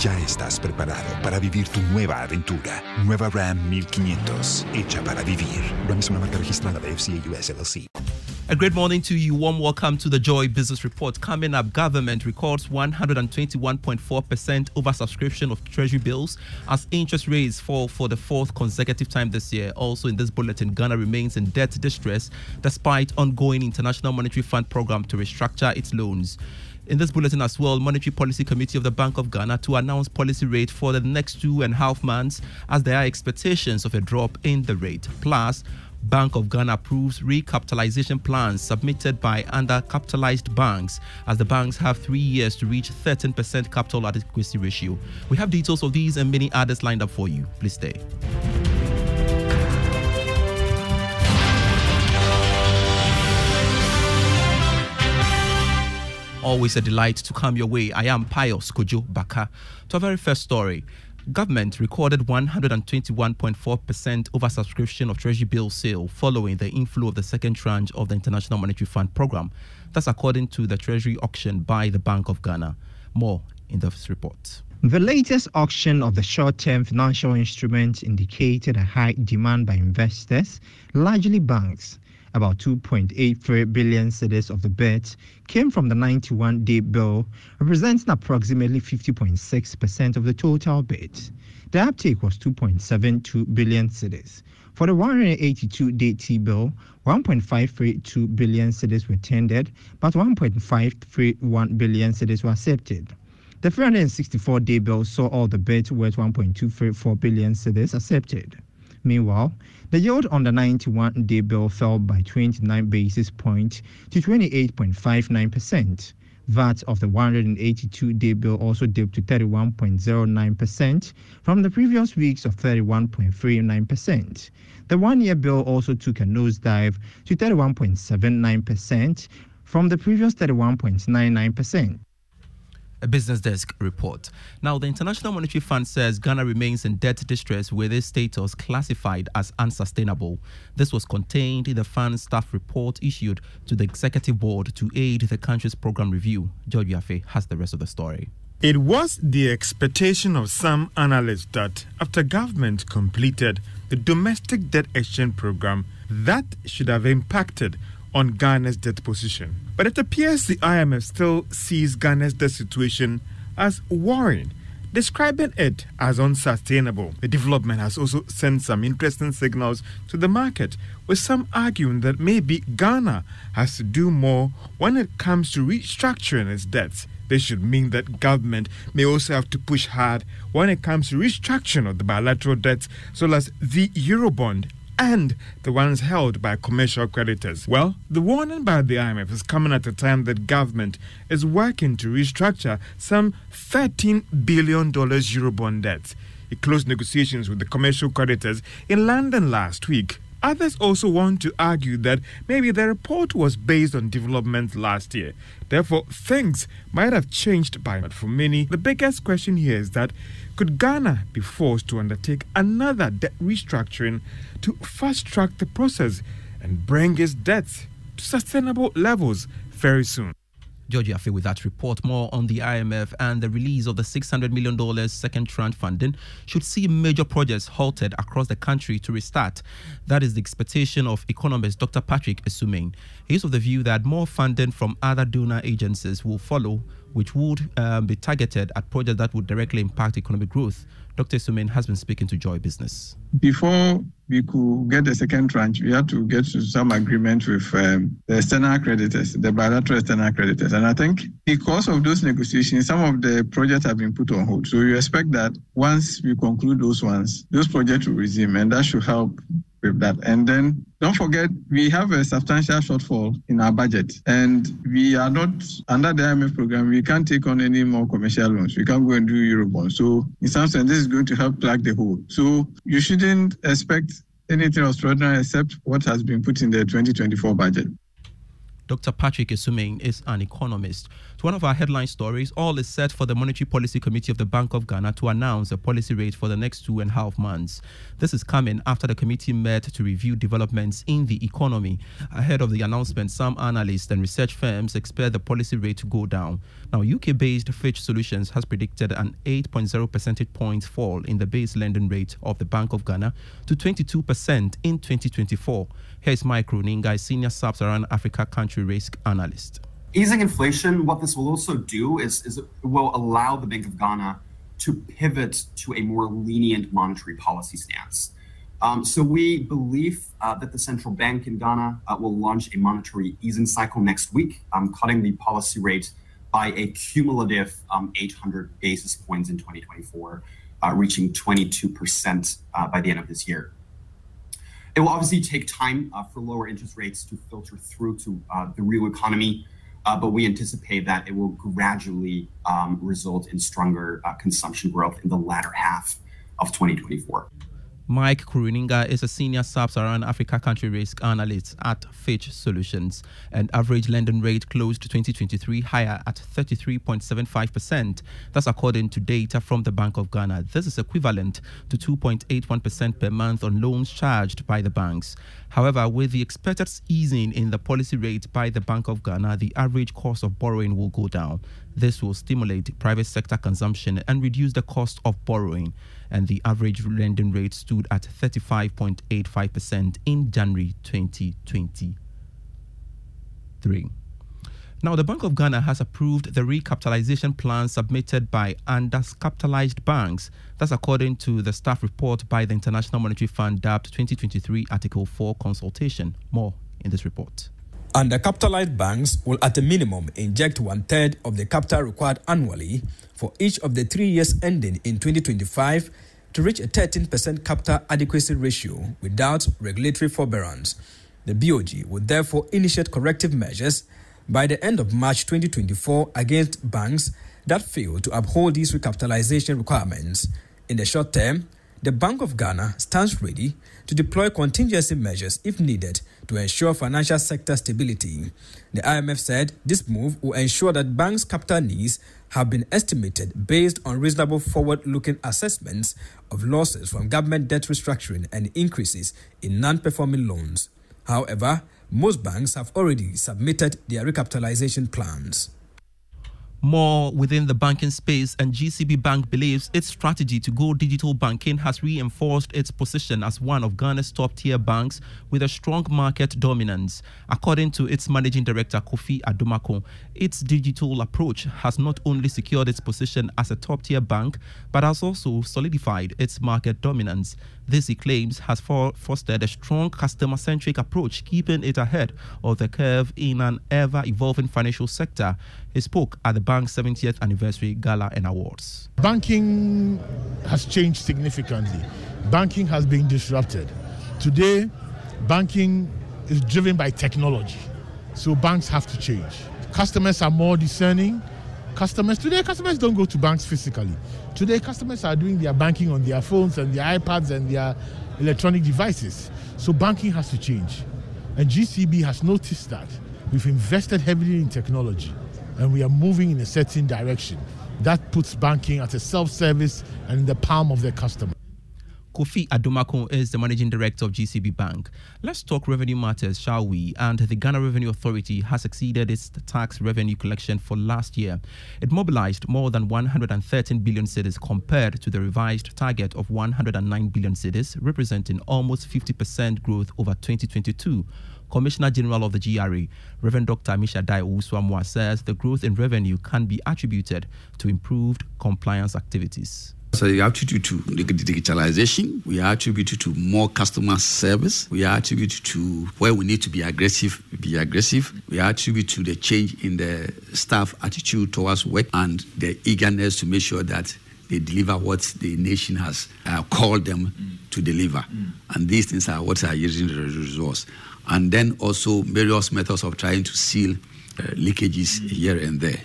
Ya estás preparado para vivir tu nueva aventura. Nueva Ram 1500, hecha para vivir. Ram es una marca registrada de FCA US LLC. A great morning to you. Warm welcome to the Joy Business Report. Coming up, government records 121.4% oversubscription of treasury bills as interest rates fall for the fourth consecutive time this year. Also, in this bulletin, Ghana remains in debt distress despite ongoing International Monetary Fund program to restructure its loans. In this bulletin as well, Monetary Policy Committee of the Bank of Ghana to announce policy rate for the next two and a half months as there are expectations of a drop in the rate. Plus, Bank of Ghana approves recapitalization plans submitted by undercapitalized banks as the banks have three years to reach 13% capital adequacy ratio. We have details of these and many others lined up for you. Please stay. Always a delight to come your way. I am Pius Kojo Baka. To our very first story, government recorded 121.4% oversubscription of treasury bill sale following the inflow of the second tranche of the International Monetary Fund program. That's according to the treasury auction by the Bank of Ghana. More in this report. The latest auction of the short term financial instruments indicated a high demand by investors, largely banks. About 2.83 billion cedis of the bet came from the 91 day bill, representing approximately 50.6% of the total bet. The uptake was 2.72 billion cedis. For the 182 day T bill, 1.532 billion cedis were tendered, but 1.531 billion cedis were accepted. The 364 day bill saw all the bids worth 1.234 billion cedis accepted. Meanwhile, the yield on the 91 day bill fell by 29 basis points to 28.59%. VAT of the 182 day bill also dipped to 31.09% from the previous weeks of 31.39%. The one year bill also took a nosedive to 31.79% from the previous 31.99%. a business desk report. Now, the International Monetary Fund says Ghana remains in debt distress with its status classified as unsustainable. This was contained in the fund's staff report issued to the executive board to aid the country's program review. George Wiafe has the rest of the story. It was the expectation of some analysts that after government completed the domestic debt exchange program, that should have impacted on Ghana's debt position. But it appears the IMF still sees Ghana's debt situation as worrying, describing it as unsustainable. The development has also sent some interesting signals to the market, with some arguing that maybe Ghana has to do more when it comes to restructuring its debts. This should mean that government may also have to push hard when it comes to restructuring of the bilateral debts, so as the Eurobond and the ones held by commercial creditors. Well, the warning by the IMF is coming at a time that government is working to restructure some $13 billion Eurobond debts. It closed negotiations with the commercial creditors in London last week. Others also want to argue that maybe the report was based on developments last year. Therefore, things might have changed by. But for many, the biggest question here is that could Ghana be forced to undertake another debt restructuring to fast track the process and bring its debts to sustainable levels very soon? George Wiafe with that report. More on the IMF and the release of the $600 million second tranche funding should see major projects halted across the country to restart. That is the expectation of economist Dr. Patrick Asuming. He is of the view that more funding from other donor agencies will follow, which would um, be targeted at projects that would directly impact economic growth. Dr. Asuming has been speaking to Joy Business. Before we could get the second tranche, we had to get to some agreement with um, the external creditors, the bilateral external creditors. And I think because of those negotiations, some of the projects have been put on hold. So we expect that once we conclude those ones, those projects will resume, and that should help with that. And then don't forget, we have a substantial shortfall in our budget, and we are not under the IMF program. We can't take on any more commercial loans. We can't go and do Eurobonds. So, in some sense, this is going to help plug the hole. So, you shouldn't expect anything extraordinary except what has been put in the 2024 budget. Dr. Patrick Asuming is an economist. To one of our headline stories, all is set for the Monetary Policy Committee of the Bank of Ghana to announce a policy rate for the next two and a half months. This is coming after the committee met to review developments in the economy. Ahead of the announcement, some analysts and research firms expect the policy rate to go down. Now, UK based Fitch Solutions has predicted an 8.0 percentage point fall in the base lending rate of the Bank of Ghana to 22% in 2024. Here's Mike Runinga, senior sub Saharan Africa country risk analyst. Easing inflation, what this will also do is, is it will allow the Bank of Ghana to pivot to a more lenient monetary policy stance. Um, so we believe uh, that the central bank in Ghana uh, will launch a monetary easing cycle next week, um, cutting the policy rate by a cumulative um, 800 basis points in 2024, uh, reaching 22% uh, by the end of this year. It will obviously take time uh, for lower interest rates to filter through to the real economy, but we anticipate that it will gradually um, result in stronger consumption growth in the latter half of 2024. Mike Kuruninga is a senior sub-Saharan Africa country risk analyst at Fitch Solutions. And average lending rate closed 2023 higher at 33.75%. That's according to data from the Bank of Ghana. This is equivalent to 2.81% per month on loans charged by the banks. However, with the expected easing in the policy rate by the Bank of Ghana, the average cost of borrowing will go down. This will stimulate private sector consumption and reduce the cost of borrowing and the average lending rate stood at 35.85% in January 2023. Now, the Bank of Ghana has approved the recapitalization plan submitted by undercapitalized banks. That's according to the staff report by the International Monetary Fund dubbed 2023 Article 4 consultation. More in this report. Undercapitalized banks will, at a minimum, inject one third of the capital required annually for each of the three years ending in 2025 to reach a 13% capital adequacy ratio without regulatory forbearance. The BOG would therefore initiate corrective measures by the end of March 2024 against banks that fail to uphold these recapitalization requirements. In the short term, the Bank of Ghana stands ready to deploy contingency measures if needed to ensure financial sector stability. The IMF said this move will ensure that banks' capital needs have been estimated based on reasonable forward looking assessments of losses from government debt restructuring and increases in non performing loans. However, most banks have already submitted their recapitalization plans more within the banking space, and GCB Bank believes its strategy to go digital banking has reinforced its position as one of Ghana's top tier banks with a strong market dominance. According to its managing director, Kofi Adomako, its digital approach has not only secured its position as a top tier bank, but has also solidified its market dominance. This, he claims, has for- fostered a strong customer centric approach, keeping it ahead of the curve in an ever evolving financial sector. He spoke at the bank's 70th anniversary gala and awards. Banking has changed significantly. Banking has been disrupted. Today, banking is driven by technology. So banks have to change. Customers are more discerning. Customers today, customers don't go to banks physically. Today, customers are doing their banking on their phones and their iPads and their electronic devices. So banking has to change. And GCB has noticed that. We've invested heavily in technology and we are moving in a certain direction. That puts banking at a self service and in the palm of the customer. Kofi Adomako is the managing director of GCB Bank. Let's talk revenue matters, shall we? And the Ghana Revenue Authority has exceeded its tax revenue collection for last year. It mobilized more than 113 billion cedis compared to the revised target of 109 billion cedis, representing almost 50% growth over 2022. Commissioner General of the GRA, Reverend Dr. Ammishaddai Owusu-Amoah, says the growth in revenue can be attributed to improved compliance activities. So we attribute to digitalization, we attribute to more customer service, we attribute to where we need to be aggressive, be aggressive, we attribute to the change in the staff attitude towards work and the eagerness to make sure that they deliver what the nation has uh, called them mm. to deliver. Mm. And these things are what are using the results. And then also various methods of trying to seal uh, leakages mm. here and there.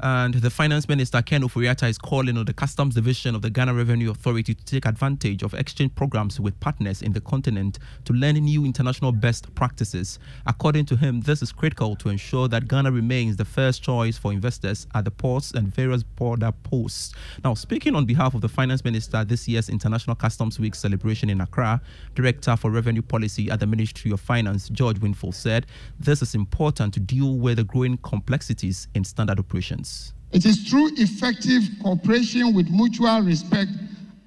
And the finance minister, Ken Ofori-Atta, is calling on the customs division of the Ghana Revenue Authority to take advantage of exchange programs with partners in the continent to learn new international best practices. According to him, this is critical to ensure that Ghana remains the first choice for investors at the ports and various border posts. Now, speaking on behalf of the finance minister this year's International Customs Week celebration in Accra, Director for Revenue Policy at the Ministry of Finance, George Winfield, said this is important to deal with the growing complexities in standard operations. It is through effective cooperation with mutual respect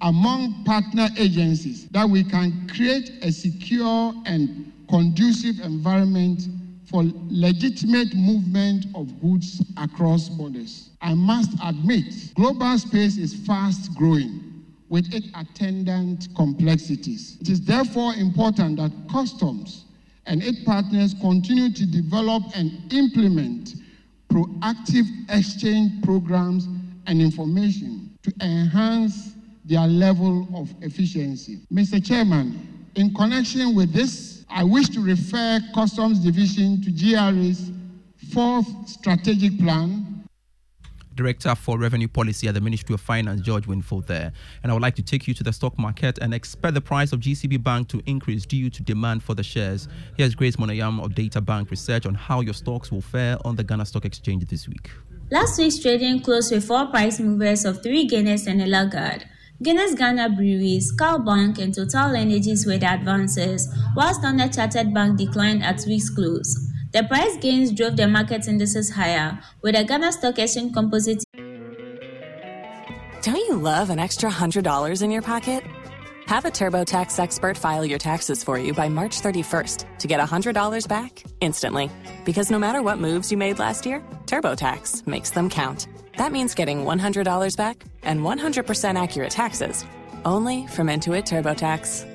among partner agencies that we can create a secure and conducive environment for legitimate movement of goods across borders. I must admit, global space is fast growing with its attendant complexities. It is therefore important that customs and its partners continue to develop and implement proactive exchange programs and information to enhance their level of efficiency. Mr. Chairman, in connection with this, I wish to refer Customs Division to GRA's fourth strategic plan Director for Revenue Policy at the Ministry of Finance, George Winfield, there. And I would like to take you to the stock market and expect the price of GCB Bank to increase due to demand for the shares. Here's Grace Monayam of Data Bank Research on how your stocks will fare on the Ghana Stock Exchange this week. Last week's trading closed with four price movers of three gainers and a laggard. Guinness Ghana Breweries, Cal Bank, and Total Energies were the advances, while Standard Chartered Bank declined at week's close. The price gains drove the market indices higher, with the Ghana Stock Exchange Composite. Don't you love an extra $100 in your pocket? Have a TurboTax expert file your taxes for you by March 31st to get $100 back instantly. Because no matter what moves you made last year, TurboTax makes them count. That means getting $100 back and 100% accurate taxes only from Intuit TurboTax.